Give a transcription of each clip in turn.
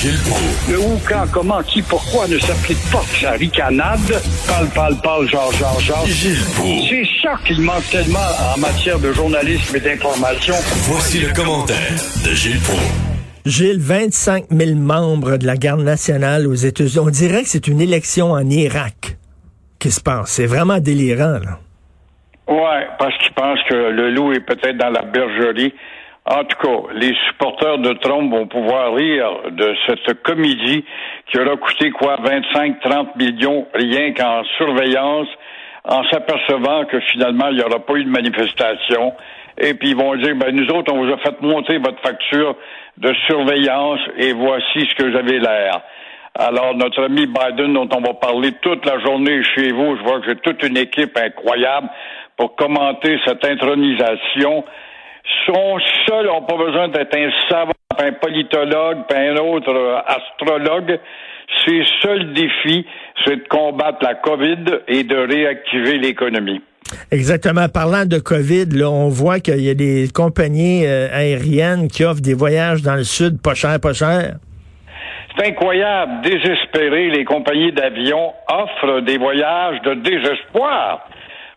Gilles Proulx. Le où, quand, comment, qui, pourquoi ne s'applique pas? Sa ricanade. Parle, parle, parle, genre, genre, genre. Gilles Proulx. C'est ça qu'il manque tellement en matière de journalisme et d'information. Voici le commentaire de Gilles Proulx. Gilles, 25 000 membres de la garde nationale aux États-Unis. On dirait que c'est une élection en Irak qui se passe. C'est vraiment délirant, là. Ouais, parce qu'ils pensent que le loup est peut-être dans la bergerie. En tout cas, les supporters de Trump vont pouvoir rire de cette comédie qui aura coûté quoi 25-30 millions rien qu'en surveillance, en s'apercevant que finalement il n'y aura pas eu de manifestation. Et puis ils vont dire ben nous autres on vous a fait monter votre facture de surveillance et voici ce que j'avais l'air. Alors, notre ami Biden, dont on va parler toute la journée chez vous, je vois que j'ai toute une équipe incroyable pour commenter cette intronisation. Son seul n'a pas besoin d'être un savant, un politologue, un autre euh, astrologue. Ses seuls défis, c'est de combattre la COVID et de réactiver l'économie. Exactement. Parlant de COVID, là, on voit qu'il y a des compagnies euh, aériennes qui offrent des voyages dans le sud pas cher, pas cher. C'est incroyable, désespéré, les compagnies d'avions offrent des voyages de désespoir,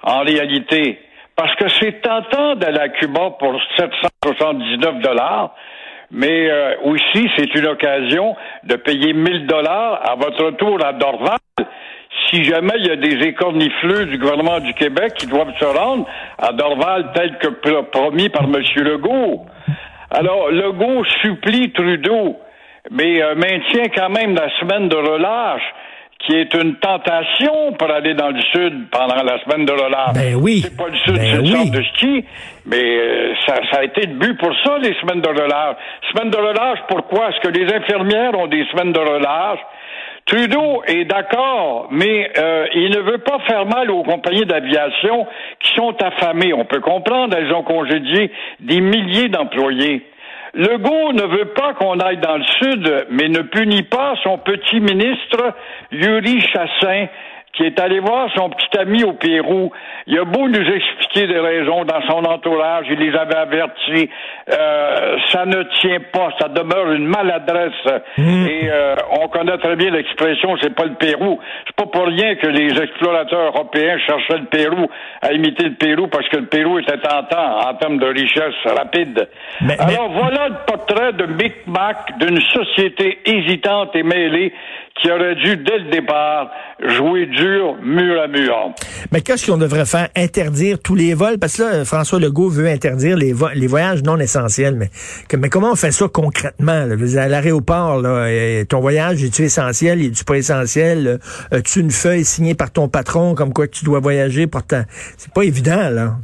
en réalité. Parce que c'est tentant d'aller à Cuba pour 779 dollars, mais euh, aussi c'est une occasion de payer 1000 dollars à votre retour à Dorval. Si jamais il y a des écornifleux du gouvernement du Québec qui doivent se rendre à Dorval tel que promis par M. Legault. Alors, Legault supplie Trudeau mais euh, maintient quand même la semaine de relâche qui est une tentation pour aller dans le sud pendant la semaine de relâche. Ben oui. C'est pas le sud, Ben c'est le oui. centre de ski, mais euh, ça, ça a été le but pour ça, les semaines de relâche. Semaines de relâche, pourquoi? Est-ce que les infirmières ont des semaines de relâche? Trudeau est d'accord, mais euh, il ne veut pas faire mal aux compagnies d'aviation qui sont affamées. On peut comprendre, elles ont congédié des milliers d'employés. Legault ne veut pas qu'on aille dans le sud, mais ne punit pas son petit ministre Yuri Chassin, qui est allé voir son petit ami au Pérou. Il a beau nous expliquer des raisons dans son entourage, il les avait avertis. Euh, ça ne tient pas, ça demeure une maladresse. Et euh, on connaît très bien l'expression, c'est pas le Pérou. C'est pas pour rien que les explorateurs européens cherchaient le Pérou à imiter le Pérou parce que le Pérou était tentant en termes de richesse rapide. Mais- Alors voilà le portrait de Micmac d'une société hésitante et mêlée qui aurait dû, dès le départ, jouer Mais qu'est-ce qu'on devrait faire? Interdire tous les vols? Parce que là, François Legault veut interdire les, vo- les voyages non essentiels. Mais, comment on fait ça concrètement? Là? À l'aéroport, euh, ton voyage, est-tu essentiel? Est-tu pas essentiel? Euh, As-tu une feuille signée par ton patron comme quoi tu dois voyager? Pourtant, c'est pas évident, là.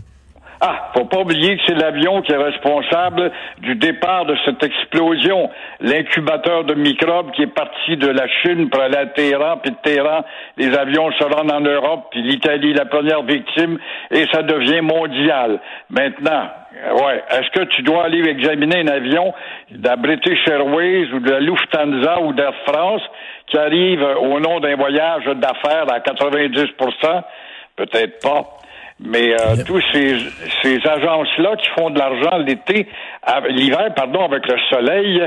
Ah, faut pas oublier que c'est l'avion qui est responsable du départ de cette explosion. L'incubateur de microbes qui est parti de la Chine pour aller à Téhéran, puis de Téhéran, les avions se rendent en Europe, puis l'Italie la première victime, et ça devient mondial. Maintenant, euh, ouais, est-ce que tu dois aller examiner un avion de la British Airways ou de la Lufthansa ou d'Air France qui arrive au nom d'un voyage d'affaires à 90% Peut-être pas. Mais euh, tous ces, ces agences-là qui font de l'argent l'été, l'hiver, pardon, avec le soleil,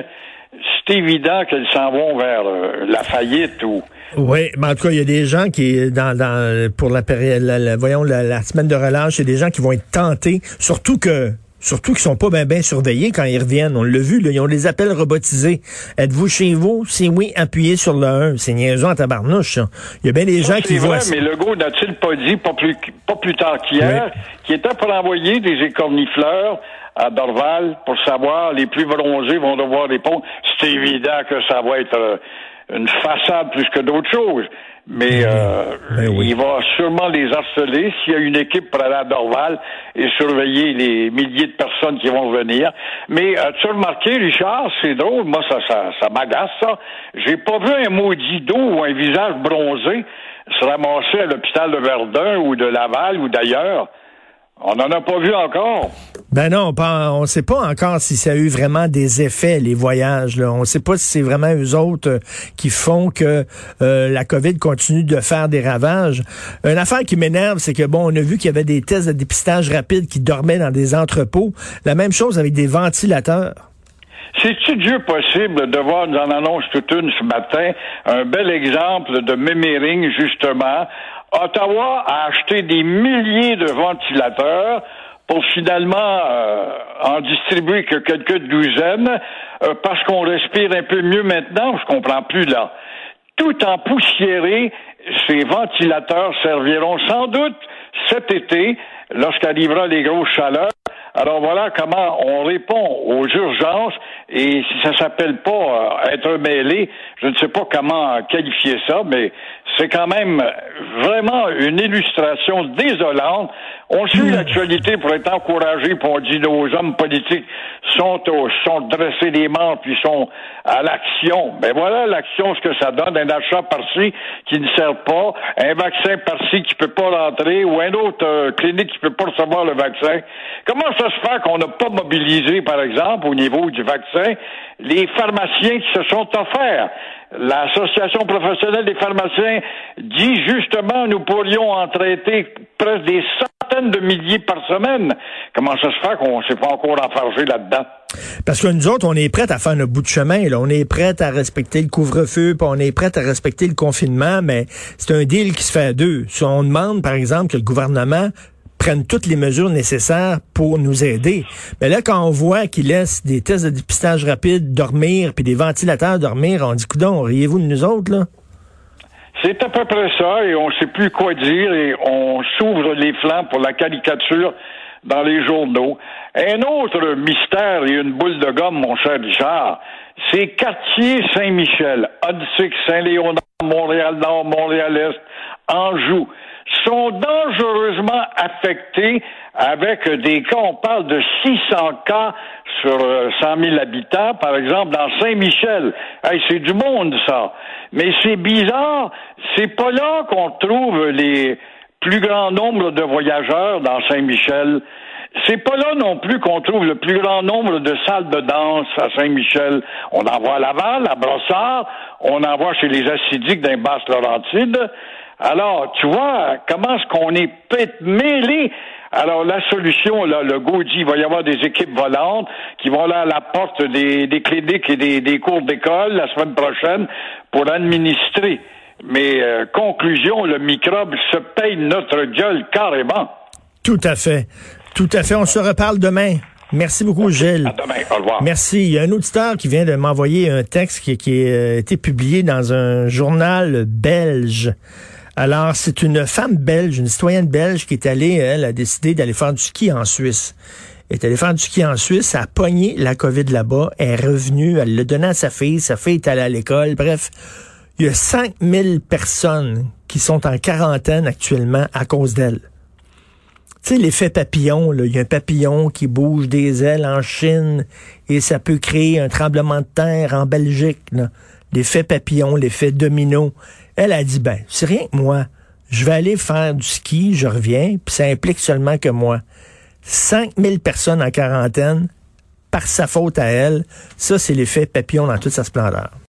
c'est évident qu'elles s'en vont vers euh, la faillite ou. Oui, mais en tout cas, il y a des gens qui, dans, dans pour la période, la, la- voyons, la, la semaine de relâche, il y a des gens qui vont être tentés, surtout que Surtout qu'ils sont pas bien ben surveillés quand ils reviennent. On l'a vu, là, ils ont des appels robotisés. Êtes-vous chez vous? Si oui, appuyez sur le 1. C'est niaisant en tabarnouche. ça. Il y a bien des gens qui c'est voient vrai, ça. mais Legault n'a-t-il pas dit, pas plus, pas plus tard qu'hier, qu'il était pour envoyer des écornifleurs à Dorval pour savoir les plus bronzés vont devoir répondre. C'est évident que ça va être euh, une façade plus que d'autres choses. Mais euh, Ben oui. il va sûrement les harceler s'il y a une équipe pour aller à Dorval et surveiller les milliers de personnes qui vont venir. Mais as-tu remarqué, Richard, c'est drôle, moi ça, ça, ça m'agace ça. J'ai pas vu un maudit dos ou un visage bronzé se ramasser à l'hôpital de Verdun ou de Laval ou d'ailleurs. On n'en a pas vu encore. Ben non, on ne sait pas encore si ça a eu vraiment des effets, les voyages. Là. On ne sait pas si c'est vraiment eux autres euh, qui font que euh, la COVID continue de faire des ravages. Une affaire qui m'énerve, c'est que, bon, on a vu qu'il y avait des tests de dépistage rapide qui dormaient dans des entrepôts. La même chose avec des ventilateurs. C'est-tu Dieu possible de voir, nous en annonce toute une ce matin, un bel exemple de mémering, justement? Ottawa a acheté des milliers de ventilateurs finalement euh, en distribuer que quelques douzaines, euh, parce qu'on respire un peu mieux maintenant, je comprends plus là. Tout en poussiéré, ces ventilateurs serviront sans doute cet été, lorsqu'arrivera les grosses chaleurs, alors voilà comment on répond aux urgences et si ça s'appelle pas euh, être mêlé, je ne sais pas comment qualifier ça, mais c'est quand même vraiment une illustration désolante. On suit hmm. l'actualité pour être encouragé, pour on dit nos hommes politiques sont au, sont dressés des manches puis sont à l'action. Mais voilà l'action, ce que ça donne, un achat par-ci qui ne sert pas, un vaccin par-ci qui peut pas rentrer ou un autre euh, clinique qui peut pas recevoir le vaccin. Comment ça se fait qu'on n'a pas mobilisé, par exemple, au niveau du vaccin, les pharmaciens qui se sont offerts? L'Association professionnelle des pharmaciens dit justement nous pourrions en traiter presque des centaines de milliers par semaine. Comment ça se fait qu'on ne s'est pas encore enfargé là-dedans? Parce que nous autres, on est prêts à faire notre bout de chemin. Là. On est prêts à respecter le couvre-feu, on est prêts à respecter le confinement, mais c'est un deal qui se fait à deux. Si on demande, par exemple, que le gouvernement prennent toutes les mesures nécessaires pour nous aider. Mais là, quand on voit qu'ils laissent des tests de dépistage rapide dormir, puis des ventilateurs dormir, on dit, coudon, riez-vous de nous autres, là? C'est à peu près ça, et on ne sait plus quoi dire, et on s'ouvre les flancs pour la caricature dans les journaux. Un autre mystère et une boule de gomme, mon cher Richard, c'est quartier Saint-Michel, Odsix, Saint-Léonard, Montréal-Nord, Montréal-Est, Anjou sont dangereusement affectés avec des cas, on parle de 600 cas sur 100 euh, 000 habitants, par exemple, dans Saint-Michel. c'est du monde, ça. Mais c'est bizarre, c'est pas là qu'on trouve les plus grands nombres de voyageurs dans Saint-Michel. C'est pas là non plus qu'on trouve le plus grand nombre de salles de danse à Saint-Michel. On en voit à Laval, à Brossard, on en voit chez les acidiques d'un Basse-Laurentide. Alors, tu vois, comment est-ce qu'on est peut-être mêlé? Alors, la solution, là, le dit, il va y avoir des équipes volantes qui vont aller à la porte des, des cliniques et des, des cours d'école la semaine prochaine pour administrer. Mais, euh, conclusion, le microbe se paye notre gueule carrément. Tout à fait. Tout à fait. On se reparle demain. Merci beaucoup, Gilles. À demain. Au revoir. Merci. Il y a un auditeur qui vient de m'envoyer un texte qui, qui a euh, été publié dans un journal belge. Alors, c'est une femme belge, une citoyenne belge qui est allée, elle, a décidé d'aller faire du ski en Suisse. Elle est allée faire du ski en Suisse, a pogné la COVID là-bas, est revenue, elle l'a donné à sa fille, sa fille est allée à l'école, bref. Il y a 5000 personnes qui sont en quarantaine actuellement à cause d'elle. Tu sais, l'effet papillon, il y a un papillon qui bouge des ailes en Chine et ça peut créer un tremblement de terre en Belgique. L'effet papillon, l'effet domino. Elle a dit, ben, c'est rien que moi. Je vais aller faire du ski, je reviens, puis ça implique seulement que moi. 5000 personnes en quarantaine, par sa faute à elle, ça, c'est l'effet papillon dans toute sa splendeur.